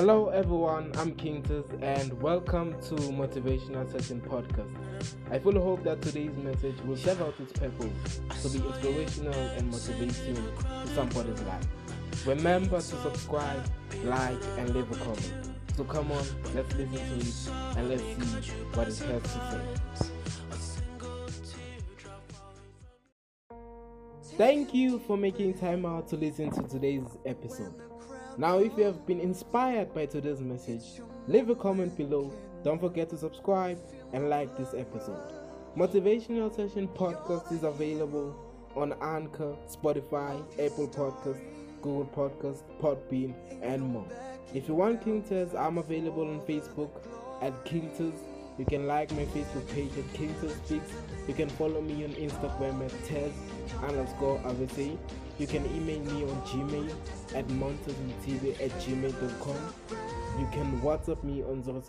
Hello, everyone. I'm King Tez, and welcome to Motivational Session Podcast. I fully hope that today's message will serve out its purpose to be inspirational and motivating to somebody's life. Remember to subscribe, like, and leave a comment. So come on, let's listen to it and let's see what it has to say. Thank you for making time out to listen to today's episode. Now, if you have been inspired by today's message, leave a comment below. Don't forget to subscribe and like this episode. Motivational Session Podcast is available on Anchor, Spotify, Apple Podcast, Google Podcast, Podbean, and more. If you want King Tez, I'm available on Facebook at King Tez. You can like my Facebook page at King Tez Speaks. You can follow me on Instagram at Tez underscore. You can email me on Gmail at montezmtv at gmail.com. You can WhatsApp me on 073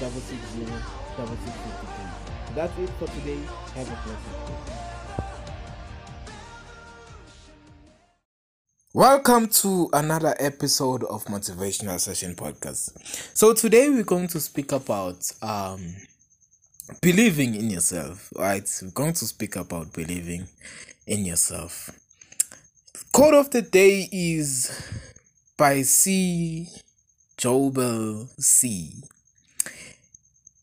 660 6653. That's it for today. Have a blessed day. Welcome to another episode of Motivational Session Podcast. So today we're going to speak about um believing in yourself, right? We're going to speak about believing in yourself. Quote of the day is by C. JoyBell C.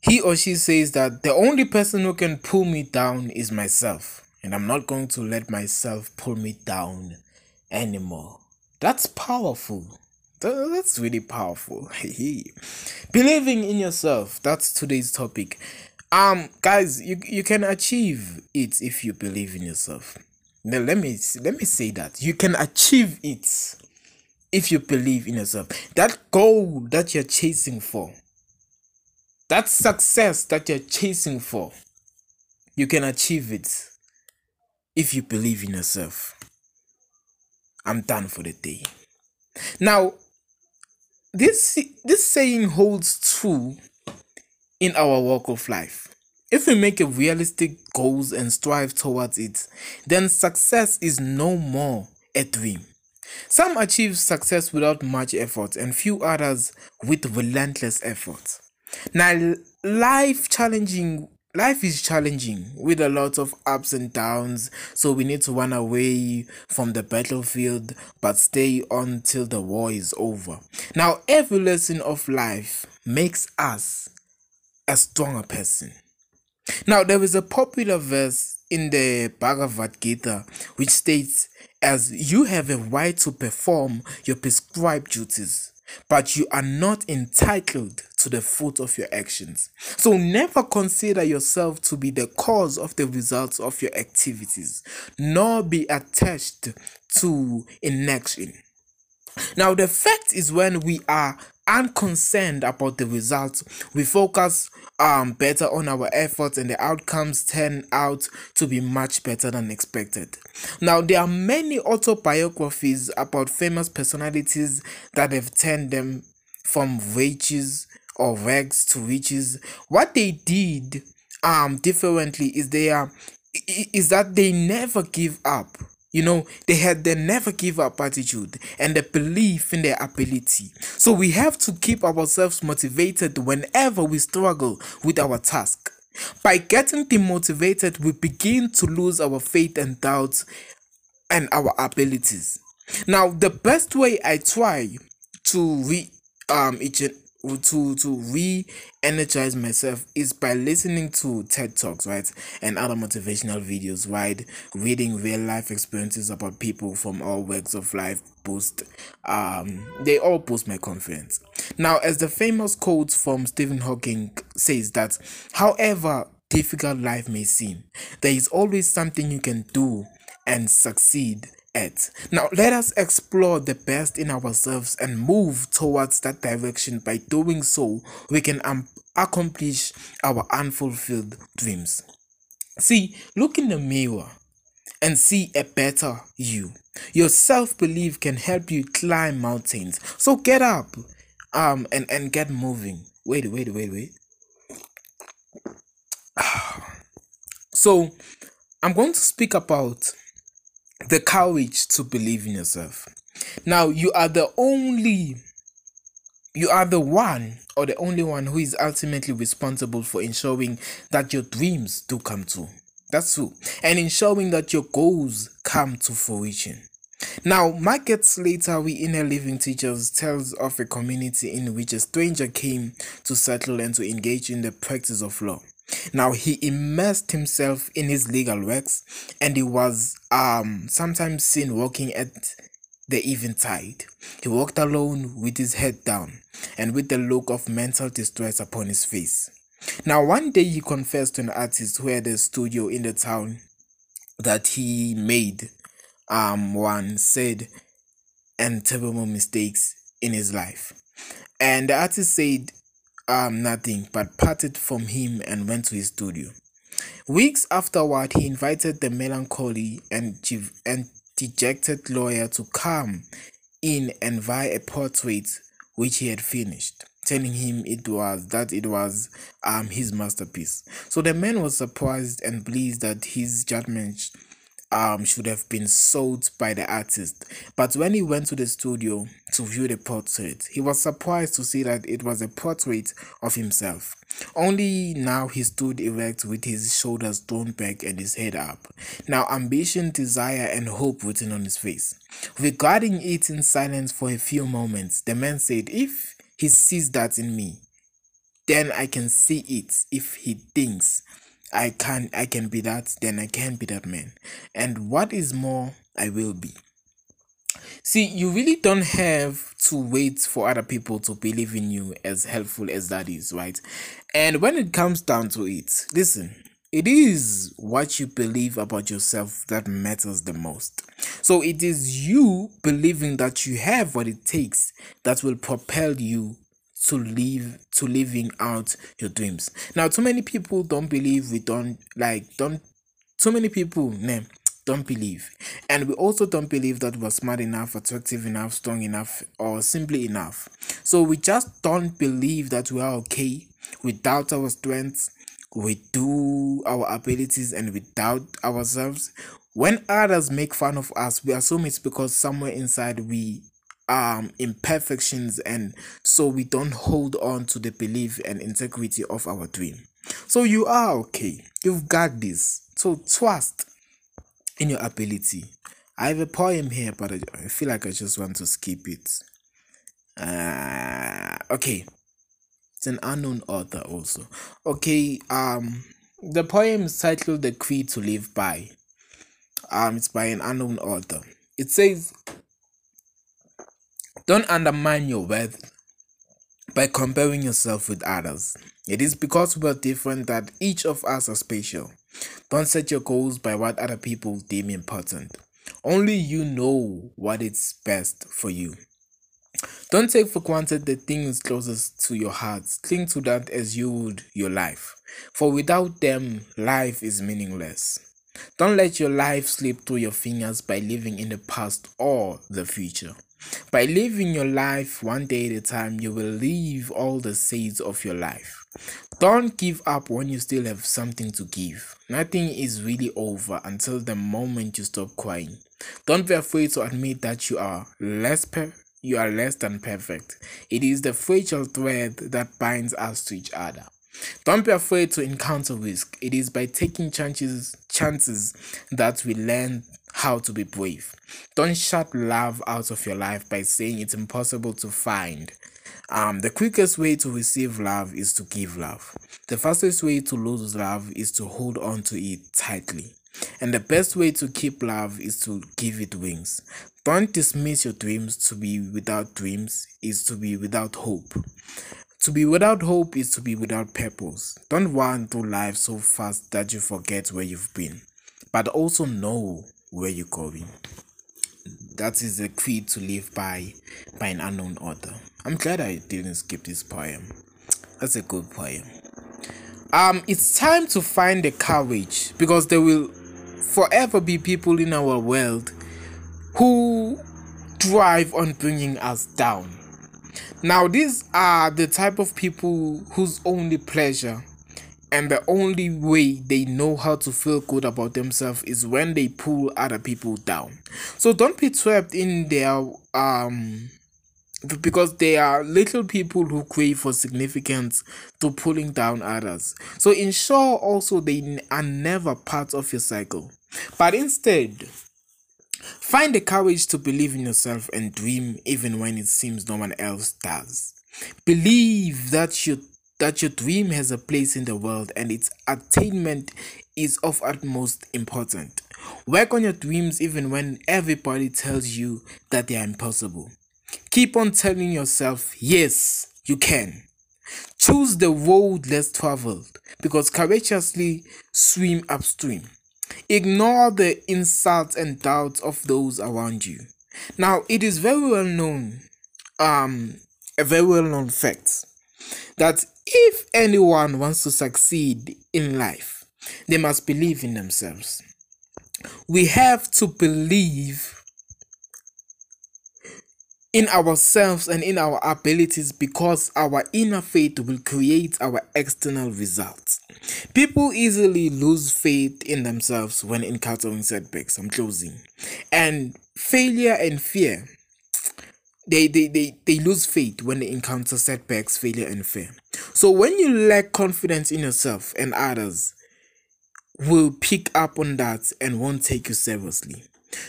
He or she says that the only person who can pull me down is myself, and I'm not going to let myself pull me down anymore. That's powerful. That's really powerful. Believing in yourself. That's today's topic. Um, guys, you you can achieve it if you believe in yourself. Now let me let me say that you can achieve it if you believe in yourself. That goal that you're chasing for, that success that you're chasing for, you can achieve it if you believe in yourself. I'm done for the day. Now, this this saying holds true in our walk of life. If we make a realistic goals and strive towards it, then success is no more a dream. Some achieve success without much effort and few others with relentless effort. Now life challenging life is challenging with a lot of ups and downs, so we need to run away from the battlefield but stay on till the war is over. Now every lesson of life makes us a stronger person. Now, there is a popular verse in the Bhagavad Gita which states, As you have a right to perform your prescribed duties, but you are not entitled to the fruit of your actions. So never consider yourself to be the cause of the results of your activities, nor be attached to inaction. Now, the fact is when we are unconcerned about the results, we focus um better on our efforts and the outcomes turn out to be much better than expected. Now there are many autobiographies about famous personalities that have turned them from riches or rags to riches. What they did um differently is they are is that they never give up you know, they had the never give up attitude and the belief in their ability. So we have to keep ourselves motivated whenever we struggle with our task. By getting demotivated, we begin to lose our faith and doubts and our abilities. Now, the best way I try to re um to to re-energize myself is by listening to TED Talks, right? And other motivational videos, right? Reading real life experiences about people from all walks of life boost um they all boost my confidence. Now, as the famous quote from Stephen Hawking says that however difficult life may seem, there is always something you can do and succeed at. Now, let us explore the best in ourselves and move towards that direction. By doing so, we can um, accomplish our unfulfilled dreams. See, look in the mirror and see a better you. Your self belief can help you climb mountains. So get up um, and, and get moving. Wait, wait, wait, wait. So, I'm going to speak about the courage to believe in yourself. Now, you are the only You are the one or the only one who is ultimately responsible for ensuring that your dreams do come true. That's true. And ensuring that your goals come to fruition. Now, markets later, we inner living teachers tells of a community in which a stranger came to settle and to engage in the practice of law. Now he immersed himself in his legal works, and he was um sometimes seen walking at the eventide. He walked alone with his head down and with the look of mental distress upon his face. Now one day he confessed to an artist who had a studio in the town that he made um one said and terrible mistakes in his life. And the artist said um nothing but parted from him and went to his studio. Weeks afterward, he invited the melancholy and, and dejected lawyer to come in and buy a portrait which he had finished, telling him it was that it was um his masterpiece. So the man was surprised and pleased that his judgment um should have been sold by the artist. But when he went to the studio to view the portrait, he was surprised to see that it was a portrait of himself. Only now he stood erect with his shoulders thrown back and his head up. Now ambition, desire, and hope written on his face. Regarding it in silence for a few moments, the man said, If he sees that in me, then I can see it if he thinks I can I can be that, then I can be that man. And what is more, I will be. See, you really don't have to wait for other people to believe in you as helpful as that is, right? And when it comes down to it, listen, it is what you believe about yourself that matters the most. So it is you believing that you have what it takes that will propel you to live to living out your dreams. Now, too many people don't believe we don't like don't. Too many people, name don't believe, and we also don't believe that we're smart enough, attractive enough, strong enough, or simply enough. So we just don't believe that we are okay we doubt our strengths, we do our abilities, and we doubt ourselves. When others make fun of us, we assume it's because somewhere inside we um imperfections and so we don't hold on to the belief and integrity of our dream. So you are okay. You've got this. So trust in your ability. I have a poem here but i, feel like i just want to skip it. Uh okay. It's an unknown author also. Okay um the poem is titled the creed to live by. Um it's by an unknown author. It says don't undermine your worth by comparing yourself with others. It is because we are different that each of us are special. Don't set your goals by what other people deem important. Only you know what is best for you. Don't take for granted the things closest to your heart. Cling to that as you would your life. For without them, life is meaningless. Don't let your life slip through your fingers by living in the past or the future. By living your life one day at a time, you will leave all the seeds of your life. Don't give up when you still have something to give. Nothing is really over until the moment you stop crying. Don't be afraid to admit that you are less per- you are less than perfect. It is the fragile thread that binds us to each other. Don't be afraid to encounter risk. It is by taking chances chances that we learn how to be brave. Don't shut love out of your life by saying it's impossible to find. Um, the quickest way to receive love is to give love. The fastest way to lose love is to hold on to it tightly. And the best way to keep love is to give it wings. Don't dismiss your dreams. To be without dreams is to be without hope. To be without hope is to be without purpose. Don't run through life so fast that you forget where you've been, but also know where you're going. That is a creed to live by by an unknown author. I'm glad I didn't skip this poem. That's a good poem. Um, it's time to find the courage because there will forever be people in our world who thrive on bringing us down. Now, these are the type of people whose only pleasure and the only way they know how to feel good about themselves is when they pull other people down so don't be trapped in their um because they are little people who crave for significance to pulling down others. So ensure also they are never part of your cycle, but instead find the courage to believe in yourself and dream even when it seems no one else does. Believe that you that your dream has a place in the world and its attainment is of utmost importance. Work on your dreams even when everybody tells you that they are impossible. Keep on telling yourself, yes, you can. Choose the road less traveled because courageously swim upstream. Ignore the insults and doubts of those around you. Now, it is very well known, um, a very well known fact that if anyone wants to succeed in life, they must believe in themselves. We have to believe in ourselves and in our abilities because our inner faith will create our external results. People easily lose faith in themselves when encountering setbacks. I'm closing. And failure and fear they, they, they, they lose faith when they encounter setbacks, failure, and fear. So when you lack confidence in yourself and others will pick up on that and won't take you seriously.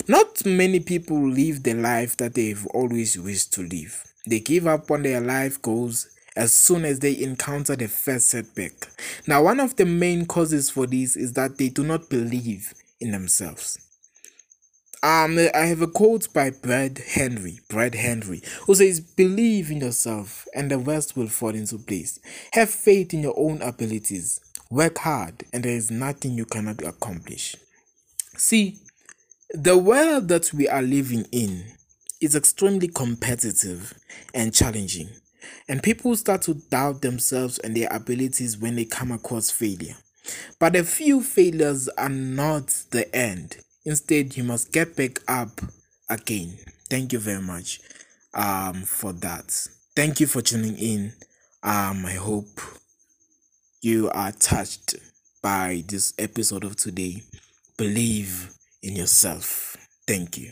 Not many people live the life that they've always wished to live. They give up on their life goals as soon as they encounter the first setback. Now, one of the main causes for this is that they do not believe in themselves. Um, I have a quote by Brad Henry, Brad Henry, who says, Believe in yourself and the rest will fall into place. Have faith in your own abilities. Work hard and there is nothing you cannot accomplish. See, the world that we are living in is extremely competitive and challenging, and people start to doubt themselves and their abilities when they come across failure. But a few failures are not the end. Instead, you must get back up again. Thank you very much um, for that. Thank you for tuning in. Um, I hope you are touched by this episode of today. Believe in yourself. Thank you.